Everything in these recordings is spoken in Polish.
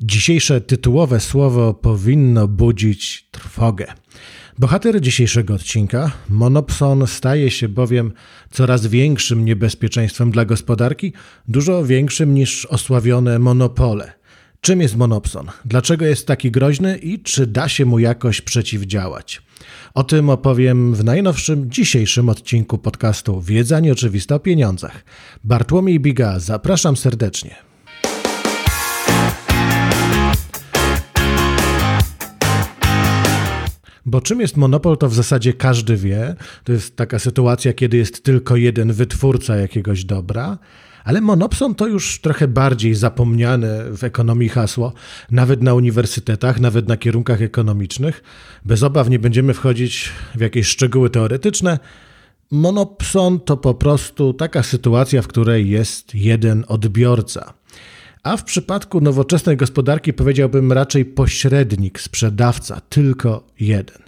Dzisiejsze tytułowe słowo powinno budzić trwogę. Bohater dzisiejszego odcinka, monopson, staje się bowiem coraz większym niebezpieczeństwem dla gospodarki, dużo większym niż osławione monopole. Czym jest monopson? Dlaczego jest taki groźny i czy da się mu jakoś przeciwdziałać? O tym opowiem w najnowszym, dzisiejszym odcinku podcastu Wiedza nieoczywista o pieniądzach. Bartłomiej Biga, zapraszam serdecznie. Bo czym jest monopol, to w zasadzie każdy wie. To jest taka sytuacja, kiedy jest tylko jeden wytwórca jakiegoś dobra. Ale monopson to już trochę bardziej zapomniane w ekonomii hasło, nawet na uniwersytetach, nawet na kierunkach ekonomicznych. Bez obaw nie będziemy wchodzić w jakieś szczegóły teoretyczne. Monopson to po prostu taka sytuacja, w której jest jeden odbiorca. A w przypadku nowoczesnej gospodarki powiedziałbym raczej pośrednik, sprzedawca, tylko jeden.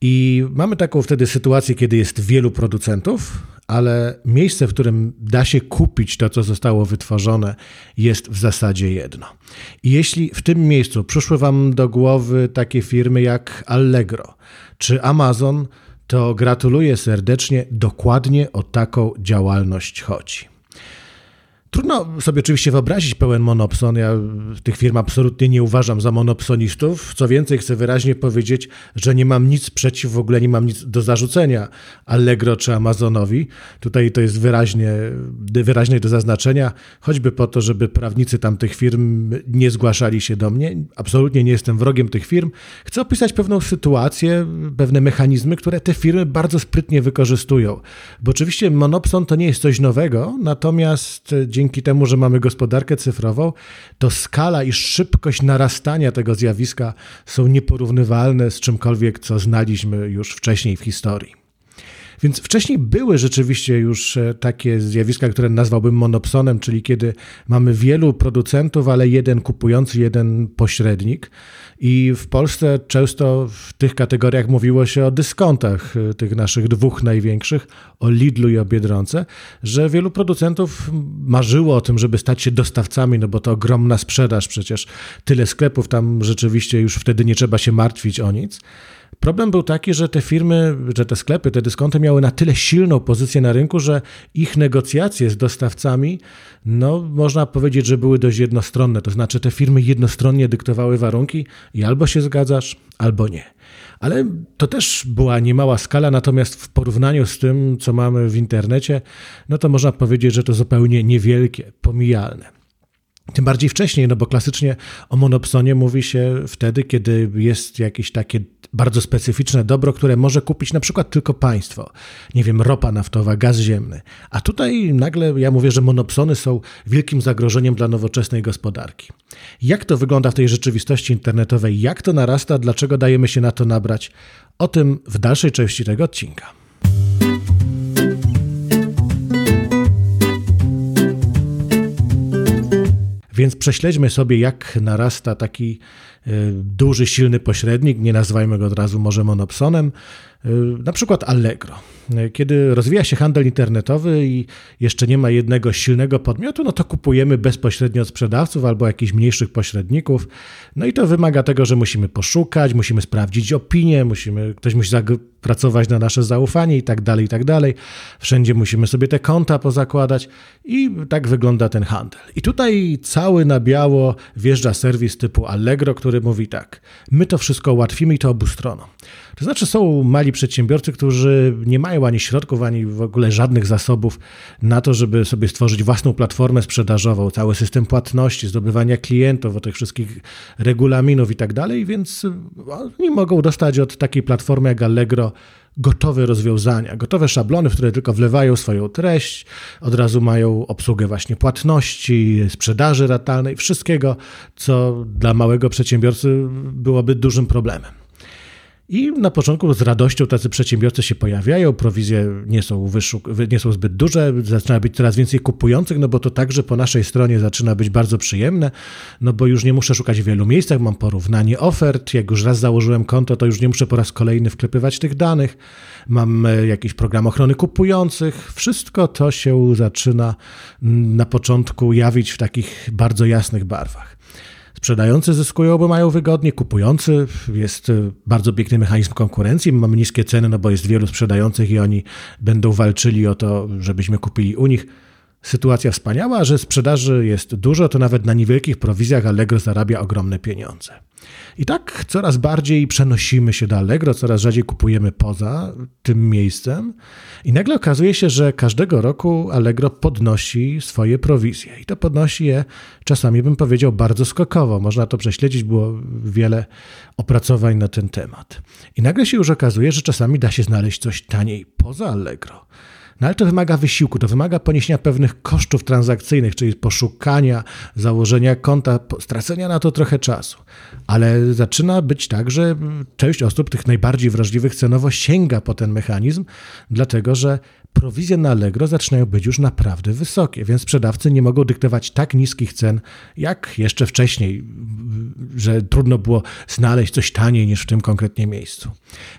I mamy taką wtedy sytuację, kiedy jest wielu producentów, ale miejsce, w którym da się kupić to, co zostało wytworzone, jest w zasadzie jedno. I jeśli w tym miejscu przyszły Wam do głowy takie firmy jak Allegro czy Amazon, to gratuluję serdecznie, dokładnie o taką działalność chodzi. Trudno sobie oczywiście wyobrazić pełen monopson. Ja tych firm absolutnie nie uważam za monopsonistów. Co więcej, chcę wyraźnie powiedzieć, że nie mam nic przeciw, w ogóle nie mam nic do zarzucenia Allegro czy Amazonowi. Tutaj to jest wyraźnie, wyraźnie do zaznaczenia, choćby po to, żeby prawnicy tamtych firm nie zgłaszali się do mnie. Absolutnie nie jestem wrogiem tych firm. Chcę opisać pewną sytuację, pewne mechanizmy, które te firmy bardzo sprytnie wykorzystują. Bo oczywiście monopson to nie jest coś nowego, natomiast dzięki temu, że mamy gospodarkę cyfrową, to skala i szybkość narastania tego zjawiska są nieporównywalne z czymkolwiek, co znaliśmy już wcześniej w historii. Więc wcześniej były rzeczywiście już e, takie zjawiska, które nazwałbym monopsonem, czyli kiedy mamy wielu producentów, ale jeden kupujący, jeden pośrednik. I w Polsce często w tych kategoriach mówiło się o dyskontach, e, tych naszych dwóch największych, o Lidlu i o Biedronce, że wielu producentów marzyło o tym, żeby stać się dostawcami, no bo to ogromna sprzedaż przecież. Tyle sklepów, tam rzeczywiście już wtedy nie trzeba się martwić o nic. Problem był taki, że te firmy, że te sklepy, te dyskonty miały na tyle silną pozycję na rynku, że ich negocjacje z dostawcami, no można powiedzieć, że były dość jednostronne. To znaczy te firmy jednostronnie dyktowały warunki i albo się zgadzasz, albo nie. Ale to też była niemała skala, natomiast w porównaniu z tym, co mamy w internecie, no to można powiedzieć, że to zupełnie niewielkie, pomijalne. Tym bardziej wcześniej, no bo klasycznie o monopsonie mówi się wtedy, kiedy jest jakieś takie bardzo specyficzne dobro, które może kupić na przykład tylko państwo. Nie wiem, ropa naftowa, gaz ziemny. A tutaj nagle ja mówię, że monopsony są wielkim zagrożeniem dla nowoczesnej gospodarki. Jak to wygląda w tej rzeczywistości internetowej? Jak to narasta? Dlaczego dajemy się na to nabrać? O tym w dalszej części tego odcinka. Więc prześledźmy sobie, jak narasta taki duży, silny pośrednik, nie nazywajmy go od razu może monopsonem, e, na przykład Allegro. Kiedy rozwija się handel internetowy i jeszcze nie ma jednego silnego podmiotu, no to kupujemy bezpośrednio od sprzedawców albo jakichś mniejszych pośredników. No i to wymaga tego, że musimy poszukać, musimy sprawdzić opinię, musimy, ktoś musi pracować na nasze zaufanie i tak dalej, i tak dalej. Wszędzie musimy sobie te konta pozakładać i tak wygląda ten handel. I tutaj cały na biało wjeżdża serwis typu Allegro, który mówi tak, my to wszystko ułatwimy i to obu stronom. To znaczy są mali przedsiębiorcy, którzy nie mają ani środków, ani w ogóle żadnych zasobów na to, żeby sobie stworzyć własną platformę sprzedażową, cały system płatności, zdobywania klientów, o tych wszystkich regulaminów i tak dalej, więc oni mogą dostać od takiej platformy jak Allegro gotowe rozwiązania, gotowe szablony, w które tylko wlewają swoją treść, od razu mają obsługę właśnie płatności, sprzedaży ratalnej, wszystkiego, co dla małego przedsiębiorcy byłoby dużym problemem. I na początku z radością tacy przedsiębiorcy się pojawiają, prowizje nie są, wyszuk- nie są zbyt duże, zaczyna być coraz więcej kupujących, no bo to także po naszej stronie zaczyna być bardzo przyjemne, no bo już nie muszę szukać w wielu miejscach, mam porównanie ofert, jak już raz założyłem konto, to już nie muszę po raz kolejny wklepywać tych danych, mam e, jakiś program ochrony kupujących, wszystko to się zaczyna mm, na początku jawić w takich bardzo jasnych barwach. Sprzedający zyskują, bo mają wygodnie, kupujący jest y, bardzo piękny mechanizm konkurencji. Mamy niskie ceny, no bo jest wielu sprzedających i oni będą walczyli o to, żebyśmy kupili u nich. Sytuacja wspaniała, że sprzedaży jest dużo, to nawet na niewielkich prowizjach Allegro zarabia ogromne pieniądze. I tak coraz bardziej przenosimy się do Allegro, coraz rzadziej kupujemy poza tym miejscem i nagle okazuje się, że każdego roku Allegro podnosi swoje prowizje i to podnosi je czasami bym powiedział bardzo skokowo. Można to prześledzić, było wiele opracowań na ten temat. I nagle się już okazuje, że czasami da się znaleźć coś taniej poza Allegro. No ale to wymaga wysiłku, to wymaga poniesienia pewnych kosztów transakcyjnych, czyli poszukania, założenia konta, stracenia na to trochę czasu. Ale zaczyna być tak, że część osób, tych najbardziej wrażliwych cenowo, sięga po ten mechanizm, dlatego że prowizje na Allegro zaczynają być już naprawdę wysokie, więc sprzedawcy nie mogą dyktować tak niskich cen, jak jeszcze wcześniej, że trudno było znaleźć coś taniej niż w tym konkretnie miejscu.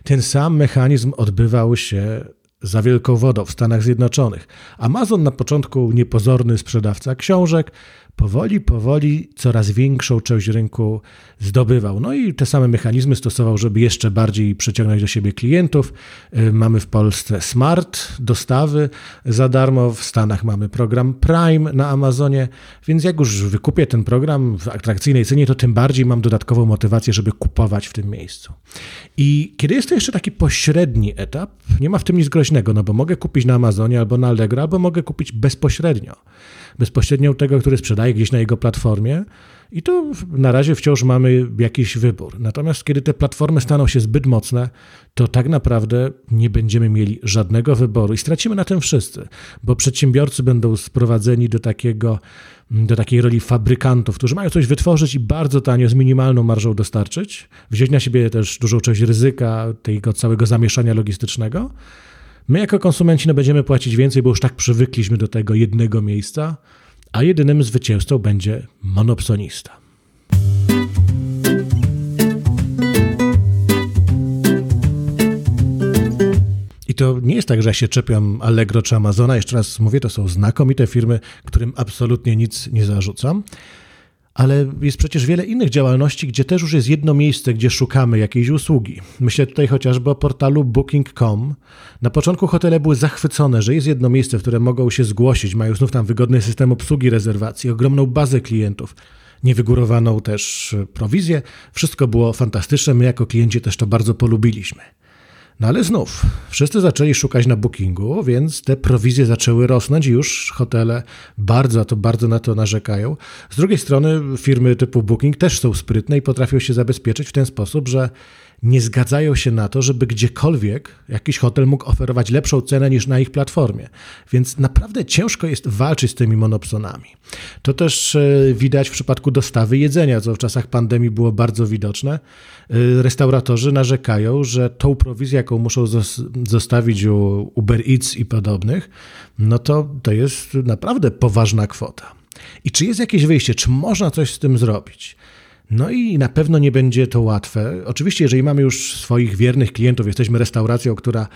Ten sam mechanizm odbywał się za wielką wodą w Stanach Zjednoczonych. Amazon na początku niepozorny sprzedawca książek, powoli, powoli coraz większą część rynku zdobywał. No i te same mechanizmy stosował, żeby jeszcze bardziej przyciągnąć do siebie klientów. Y, mamy w Polsce smart dostawy za darmo, w Stanach mamy program Prime na Amazonie, więc jak już wykupię ten program w atrakcyjnej cenie, to tym bardziej mam dodatkową motywację, żeby kupować w tym miejscu. I kiedy jest to jeszcze taki pośredni etap, nie ma w tym nic groźnego, no bo mogę kupić na Amazonie albo na Allegro, albo mogę kupić bezpośrednio bezpośrednio u tego, który sprzedaje gdzieś na jego platformie. I to na razie wciąż mamy jakiś wybór. Natomiast kiedy te platformy staną się zbyt mocne, to tak naprawdę nie będziemy mieli żadnego wyboru i stracimy na tym wszyscy, bo przedsiębiorcy będą sprowadzeni do takiego do takiej roli fabrykantów, którzy mają coś wytworzyć i bardzo tanio, z minimalną marżą dostarczyć, wziąć na siebie też dużą część ryzyka tego całego zamieszania logistycznego, My jako konsumenci no, będziemy płacić więcej, bo już tak przywykliśmy do tego jednego miejsca, a jedynym zwycięzcą będzie monopsonista. I to nie jest tak, że ja się czepiam Allegro czy Amazona. Jeszcze raz mówię, to są znakomite firmy, którym absolutnie nic nie zarzucam ale jest przecież wiele innych działalności, gdzie też już jest jedno miejsce, gdzie szukamy jakiejś usługi. Myślę tutaj chociażby o portalu Booking.com. Na początku hotele były zachwycone, że jest jedno miejsce, w które mogą się zgłosić, mają znów tam wygodny system obsługi rezerwacji, ogromną bazę klientów niewygórowaną też prowizję. Wszystko było fantastyczne, my jako klienci też to bardzo polubiliśmy. No ale znów, wszyscy zaczęli szukać na bookingu, więc te prowizje zaczęły rosnąć i już hotele bardzo, to bardzo na to narzekają. Z drugiej strony firmy typu booking też są sprytne i potrafią się zabezpieczyć w ten sposób, że nie zgadzają się na to, żeby gdziekolwiek jakiś hotel mógł oferować lepszą cenę niż na ich platformie. Więc naprawdę ciężko jest walczyć z tymi monopsonami. To też e, widać w przypadku dostawy jedzenia, co w czasach pandemii było bardzo widoczne. E, restauratorzy narzekają, że tą prowizję, jaką muszą zostawić u Uber Eats i podobnych, no to to jest naprawdę poważna kwota. I czy jest jakieś wyjście? Czy można coś z tym zrobić? No i na pewno nie będzie to łatwe. Oczywiście, jeżeli mamy już swoich wiernych klientów, jesteśmy restauracją, która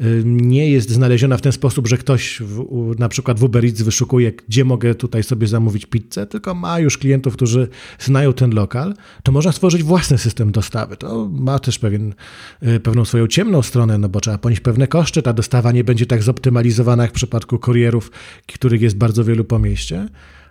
y, nie jest znaleziona w ten sposób, że ktoś w, na przykład w Uber Eats wyszukuje, gdzie mogę tutaj sobie zamówić pizzę, tylko ma już klientów, którzy znają ten lokal, to można stworzyć własny system dostawy. To ma też pewien, y, pewną swoją ciemną stronę, no bo trzeba ponieść pewne koszty, ta dostawa nie będzie tak zoptymalizowana jak w przypadku kurierów, których jest bardzo wielu po mieście,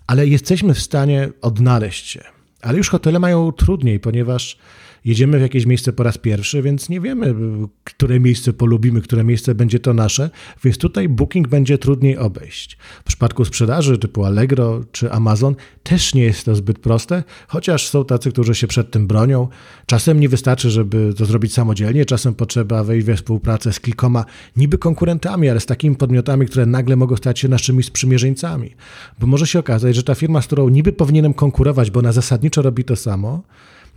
ale jesteśmy w stanie odnaleźć się. Ale już hotele mają trudniej, ponieważ jedziemy w jakieś miejsce po raz pierwszy, więc nie wiemy, które miejsce polubimy, które miejsce będzie to nasze, więc tutaj booking będzie trudniej obejść. W przypadku sprzedaży typu Allegro czy Amazon też nie jest to zbyt proste, chociaż są tacy, którzy się przed tym bronią. Czasem nie wystarczy, żeby to zrobić samodzielnie, czasem potrzeba wejść we współpracę z kilkoma niby konkurentami, ale z takimi podmiotami, które nagle mogą stać się naszymi sprzymierzeńcami. Bo może się okazać, że ta firma, z którą niby powinienem konkurować, bo ona zasadniczo robi to samo,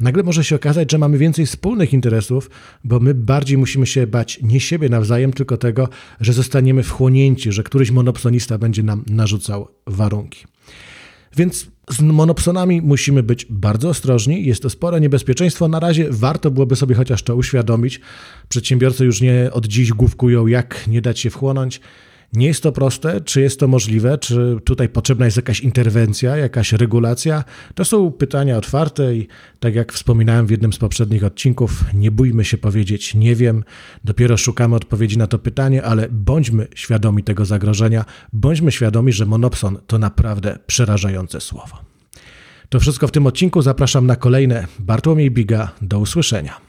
nagle może się okazać, że mamy więcej wspólnych interesów, bo my bardziej musimy się bać nie siebie nawzajem, tylko tego, że zostaniemy wchłonięci, że któryś monopsonista będzie nam narzucał warunki. Więc z monopsonami musimy być bardzo ostrożni. Jest to spore niebezpieczeństwo. Na razie warto byłoby sobie chociaż to uświadomić. Przedsiębiorcy już nie od dziś główkują, jak nie dać się wchłonąć. Nie jest to proste, czy jest to możliwe, czy tutaj potrzebna jest jakaś interwencja, jakaś regulacja. To są pytania otwarte i tak jak wspominałem w jednym z poprzednich odcinków, nie bójmy się powiedzieć nie wiem, dopiero szukamy odpowiedzi na to pytanie, ale bądźmy świadomi tego zagrożenia, bądźmy świadomi, że monopson to naprawdę przerażające słowo. To wszystko w tym odcinku. Zapraszam na kolejne. Bartłomiej Biga. Do usłyszenia.